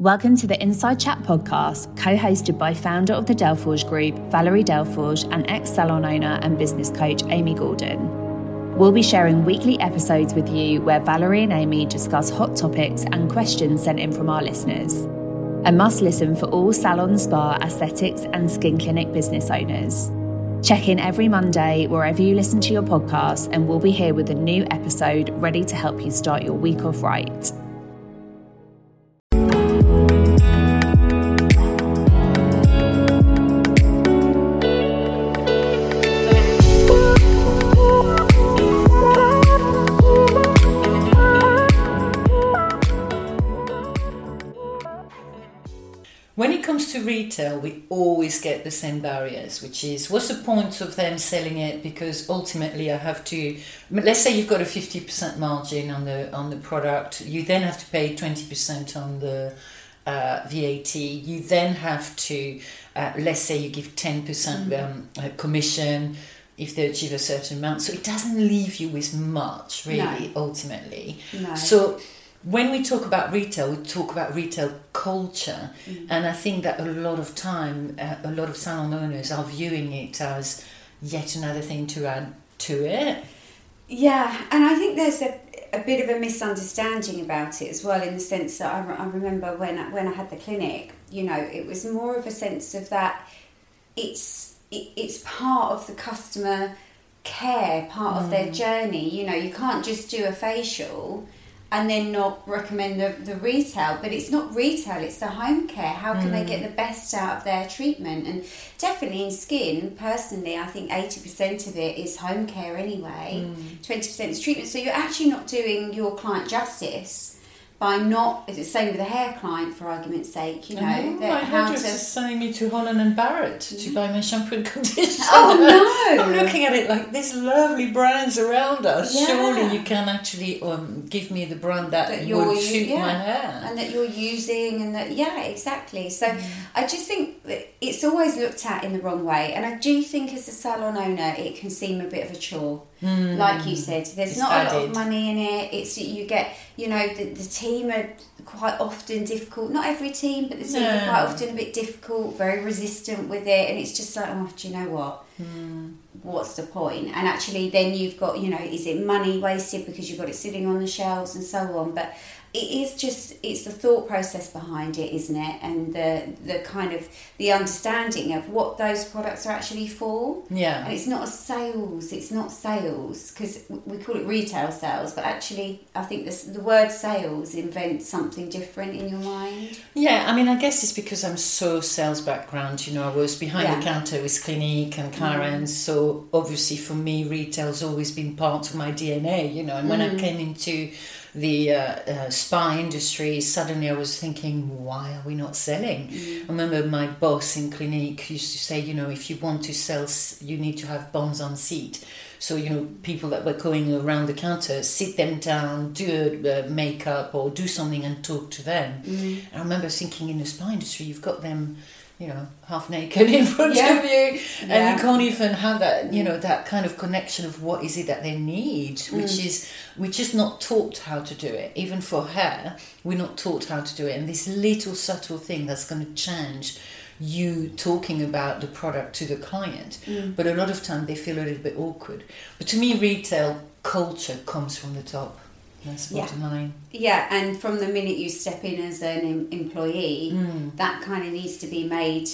Welcome to the Inside Chat podcast, co hosted by founder of the Delforge Group, Valerie Delforge, and ex salon owner and business coach, Amy Gordon. We'll be sharing weekly episodes with you where Valerie and Amy discuss hot topics and questions sent in from our listeners. A must listen for all salon, spa, aesthetics, and skin clinic business owners. Check in every Monday wherever you listen to your podcast, and we'll be here with a new episode ready to help you start your week off right. Retail, we always get the same barriers, which is what's the point of them selling it? Because ultimately, I have to. Let's say you've got a fifty percent margin on the on the product, you then have to pay twenty percent on the uh, VAT. You then have to, uh, let's say, you give ten percent um, uh, commission if they achieve a certain amount. So it doesn't leave you with much, really, No. ultimately. No. So when we talk about retail, we talk about retail culture, and I think that a lot of time, uh, a lot of salon owners are viewing it as yet another thing to add to it. Yeah, and I think there's a, a bit of a misunderstanding about it as well, in the sense that I, re- I remember when I, when I had the clinic, you know, it was more of a sense of that it's it, it's part of the customer care, part of their journey. You know, you can't just do a facial and then not recommend the, the retail, but it's not retail, it's the home care. How can they get mm. the best out of their treatment? And definitely in skin, personally, I think 80% of it is home care anyway, mm. 20% is treatment. So you're actually not doing your client justice by not, it's the same with a hair client for argument's sake, you know, And that my how to. sending me to Holland and Barrett to buy my shampoo and conditioner. Oh, no. I'm looking at it like there's lovely brands around us. Yeah. Surely you can actually um, give me the brand that, that you're would suit yeah, my hair. and that you're using and that yeah exactly so Mm. i just think it's always looked at in the wrong way and i do think as a salon owner it can seem a bit of a chore like you said there's Mm. It's not a lot of money in it it's you get you know the, the team are quite often difficult not every team but the team are quite often a bit difficult very resistant with it and it's just like oh do you know what Hmm. what's the point? And actually, then you've got, you know, is it money wasted because you've got it sitting on the shelves and so on? But it is just, it's the thought process behind it, isn't it? And the, the kind of, the understanding of what those products are actually for. Yeah. And it's not a sales, it's not sales, because we call it retail sales, but actually, I think this, the word sales invents something different in your mind. Yeah, I mean, I guess it's because I'm so sales background. You know, I was behind the counter with Clinique and Clarins, mm. so obviously for me, retail's always been part of my DNA. You know, and when I mm. came into the uh, uh, spa industry, suddenly I was thinking, why are we not selling? I remember my boss in Clinique used to say, you know, if you want to sell, you need to have bonds on seat. So, you know, people that were going around the counter, sit them down, do a uh, makeup or do something and talk to them. I remember thinking in the spa industry, you've got them, you know, half naked in front Yeah. of you, and Yeah. you can't even have that, you know, that kind of connection of what is it that they need, mm. which is we're just not taught how to do it. Even for hair, we're not taught how to do it, and this little subtle thing that's going to change you talking about the product to the client. Mm. But a lot of time they feel a little bit awkward. But to me, retail culture comes from the top. That's Yeah. line. Yeah, and from the minute you step in as an em- employee, Mm. that kind of needs to be made,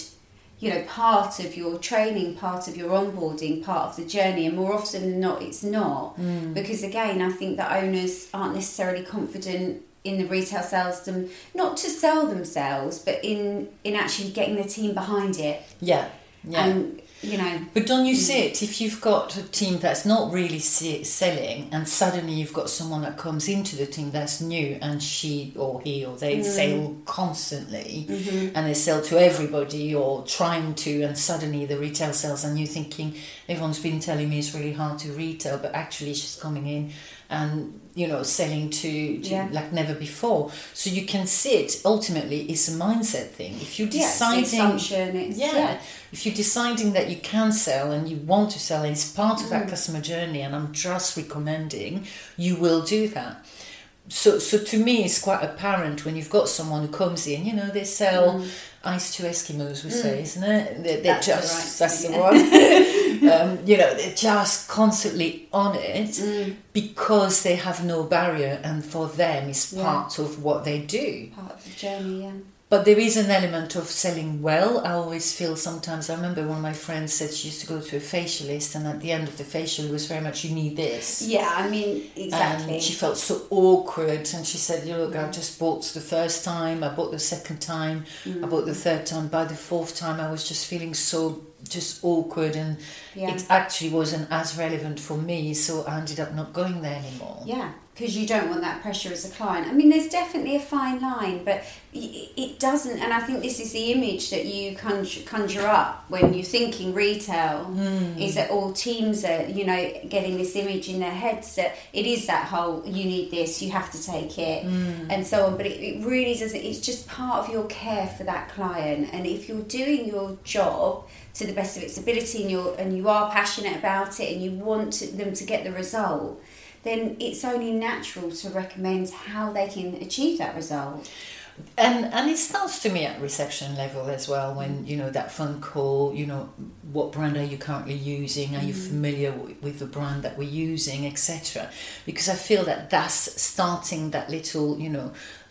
you know, part of your training, part of your onboarding, part of the journey. And more often than not, it's not. Mm. Because again, I think that owners aren't necessarily confident in the retail sales, them not to sell themselves, but in in actually getting the team behind it. Yeah. Yeah. And you know, But don't you see mm. it? If you've got a team that's not really selling, and suddenly you've got someone that comes into the team that's new, and she or he or they mm. sell constantly, mm-hmm. and they sell to everybody or trying to, and suddenly the retail sales, and you're thinking everyone's been telling me it's really hard to retail, but actually she's coming in and you know selling to, to Yeah. like never before. So you can see it. Ultimately, it's a mindset thing. If you're deciding yeah, it's. It's, yeah. yeah. If you're deciding that you can sell and you want to sell, and it's part of Mm. that customer journey, and I'm just recommending, you will do that. so so to me it's quite apparent when you've got someone who comes in you know they sell Mm. ice to eskimos we say isn't it they, they're That's the just right that's the one um, you know they're just constantly on it Mm. because they have no barrier and for them it's Yeah. part of what they do Part of the journey, yeah. but there is an element of selling well. I always feel sometimes. I remember one of my friends said she used to go to a facialist, and at the end of the facial, it was very much, you need this. Yeah, I mean, exactly. And she felt so awkward, and she said, "You look, I just bought the first time. I bought the second time. Mm. I bought the third time. By the fourth time, I was just feeling so just awkward, and Yeah. it actually wasn't as relevant for me. So I ended up not going there anymore. Yeah, because you don't want that pressure as a client. I mean, there's definitely a fine line, but it doesn't. And I think this is the image that you conjure, conjure up when you're thinking retail. Hmm. Is that all teams are, you know, getting this image in their heads that it is that whole you need this, you have to take it, Hmm. and so on. But it, it really doesn't. It's just part of your care for that client. And if you're doing your job to the best of its ability, and you're and you are passionate about it, and you want to, them to get the result then it's only natural to recommend how they can achieve that result. and and it starts to me at reception level as well when mm. you know that phone call you know what brand are you currently using? Are you mm. familiar w- with the brand that we're using etc because i feel that that's starting that little you know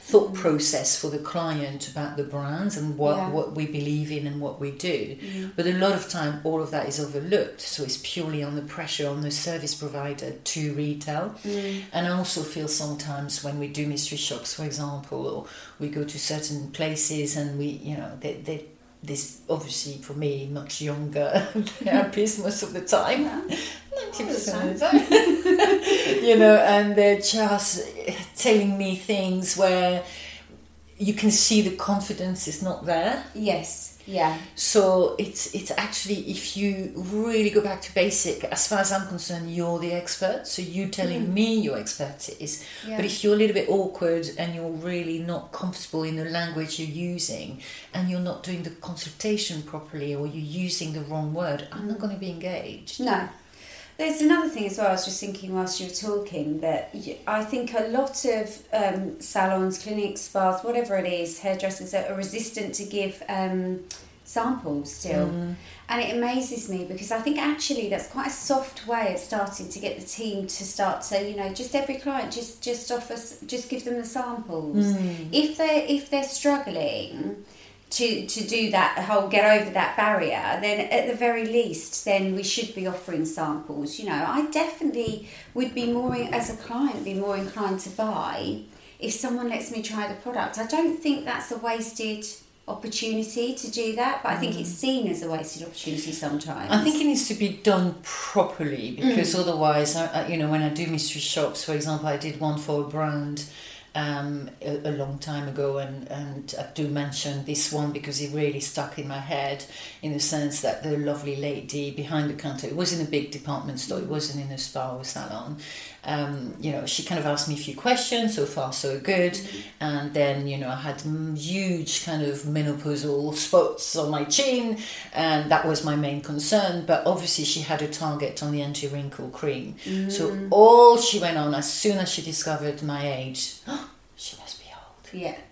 thought process for the client about the brands and what Yeah. what we believe in and what we do. Mm. But a lot of time all of that is overlooked. So it's purely on the pressure on the service provider to retail. Mm. And I also feel sometimes when we do mystery shops, for example, or we go to certain places and we, you know, they, they, this obviously for me much younger therapists most of the time, ninety percent of the time, you know, and they're just telling me things where you can see the confidence is not there. Yes, yeah, So it's it's actually if you really go back to basic, as far as I'm concerned, you're the expert. So you telling mm-hmm. me your expertise. Yeah. But if you're a little bit awkward and you're really not comfortable in the language you're using, and you're not doing the consultation properly, or you're using the wrong word, I'm not mm. going to be engaged. no. There's another thing as well. I was just thinking whilst you were talking that I think a lot of um, salons, clinics, spas, whatever it is, hairdressers are resistant to give um, samples still. And it amazes me because I think actually that's quite a soft way of starting to get the team to start to, you know, just every client just just offer just give them the samples. If they if they're struggling to to do that whole get over that barrier, then at the very least then we should be offering samples. You know, I definitely would be more as a client be more inclined to buy if someone lets me try the product. I don't think that's a wasted opportunity to do that, but I think it's mm. seen as a wasted opportunity sometimes. I think it needs to be done properly mm. because otherwise, I, I, you know, when I do mystery shops, for example, I did one for a brand um, a, a long time ago, and, and I do mention this one because it really stuck in my head in the sense that the lovely lady behind the counter, it wasn't a big department store, it wasn't in a spa or salon. Um, you know, she kind of asked me a few questions, so far so good, and then you know I had mm, huge kind of menopausal spots on my chin, and that was my main concern. But obviously, she had a target on the anti-wrinkle cream, so all she went on as soon as she discovered my age, she must be old. Yeah.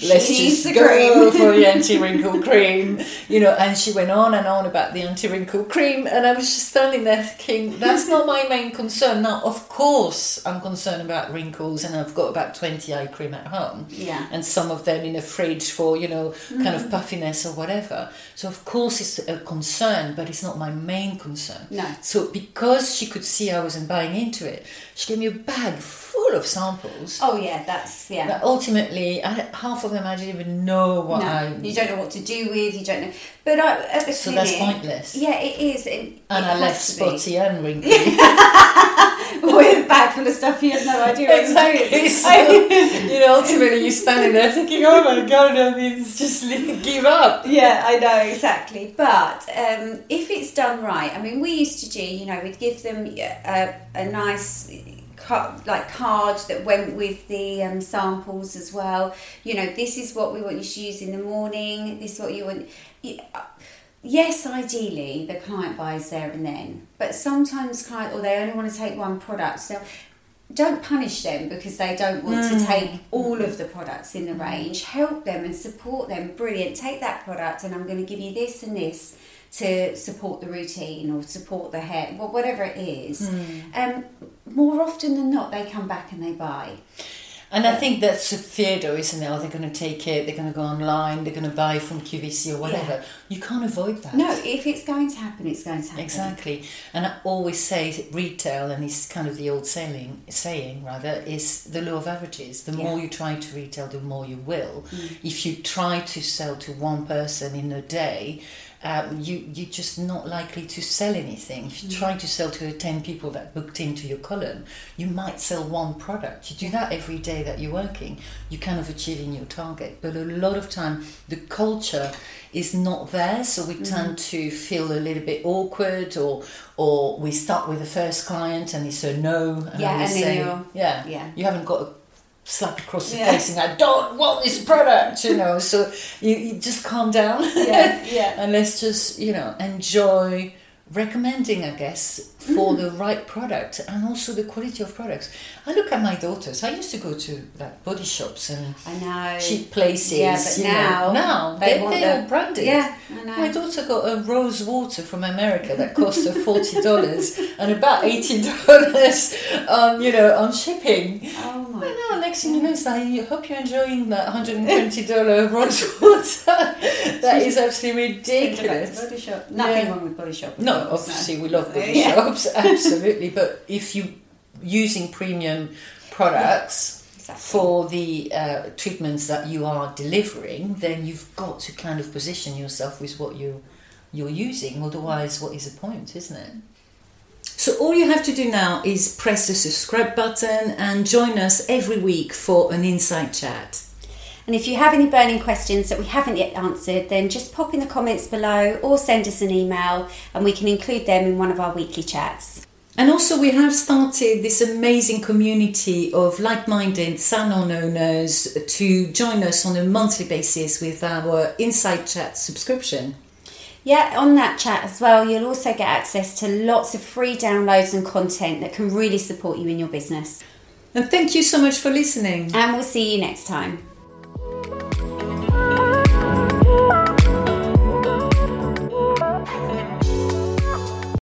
Let's needs just go cream. for the anti-wrinkle cream, you know. And she went on and on about the anti-wrinkle cream, and I was just standing there thinking, that's not my main concern. Now, of course, I'm concerned about wrinkles, and I've got about twenty eye cream at home, Yeah. and some of them in a fridge for you know kind Mm. of puffiness or whatever. So of course it's a concern, but it's not my main concern. No. So because she could see I wasn't buying into it, she gave me a bag full of samples. Oh yeah, that's yeah. But ultimately, I, half of them I didn't even know what no, I. you don't know what to do with. You don't know. But I, at the So clinic, that's pointless. Yeah, it is. It, And it I left spotty and wrinkly. with a bag full of stuff you had no idea what exactly. So, you know, ultimately you're standing there thinking, oh my god, I mean, just give up. yeah, I know exactly. But um, if it's done right, I mean, we used to do. You know, we'd give them a, a nice. Ca- Like card that went with the um, samples as well. You know, this is what we want you to use in the morning. This is what you want. uh, Yes, ideally the client buys there and then, but sometimes client or they only want to take one product. So don't punish them because they don't want Mm. to take all of the products in the range. Help them and support them. Brilliant. Take that product, and I'm going to give you this and this to support the routine or support the hair, wha- whatever it is. Mm. Um, more often than not, they come back and they buy. And I think that's a fear, though, isn't it? Oh, they're going to take it, they're going to go online, they're going to buy from QVC or whatever. You can't avoid that. No, if it's going to happen, it's going to happen. Exactly. And I always say retail, and it's kind of the old saying, saying rather, is the law of averages. The Yeah. more you try to retail, the more you will. If you try to sell to one person in a day, um, you, you're just not likely to sell anything. If you try to sell to 10 people that booked into your column, you might sell one product. You do that every day that you're working, you're kind of achieving your target. But a lot of time, the culture is not there, so we tend to feel a little bit awkward, or or we start with the first client and it's a no, and Yeah, and say, you're- yeah, yeah. you haven't got a slap across the Yeah. face and I don't want this product, you know. So you, you just calm down, Yeah, yeah. and let's just you know enjoy recommending i guess for Mm. the right product and also the quality of products i look at my daughters i used to go to like body shops and I know. cheap places Yeah, but you know. now now they they, they the- are branded Yeah, I know. my daughter got a rose water from America that cost her forty dollars and about eighty dollars, um, you know, on shipping. Oh I know. Next thing you know, I hope you're enjoying that hundred and twenty dollar rose water. that is absolutely Think about the ridiculous. Body shop. Nothing Yeah. wrong with body shop. No, course, obviously we love body Yeah. shops, absolutely. But if you're using premium products Exactly. for the uh, treatments that you are delivering, then you've got to kind of position yourself with what you you're using. Otherwise, what is the point, isn't it? So all you have to do now is press the subscribe button and join us every week for an Inside Chat. And if you have any burning questions that we haven't yet answered, then just pop in the comments below or send us an email and we can include them in one of our weekly chats. And also, we have started this amazing community of like minded salon owners to join us on a monthly basis with our Inside Chat subscription. Yeah, on that chat as well, you'll also get access to lots of free downloads and content that can really support you in your business. And thank you so much for listening. And we'll see you next time.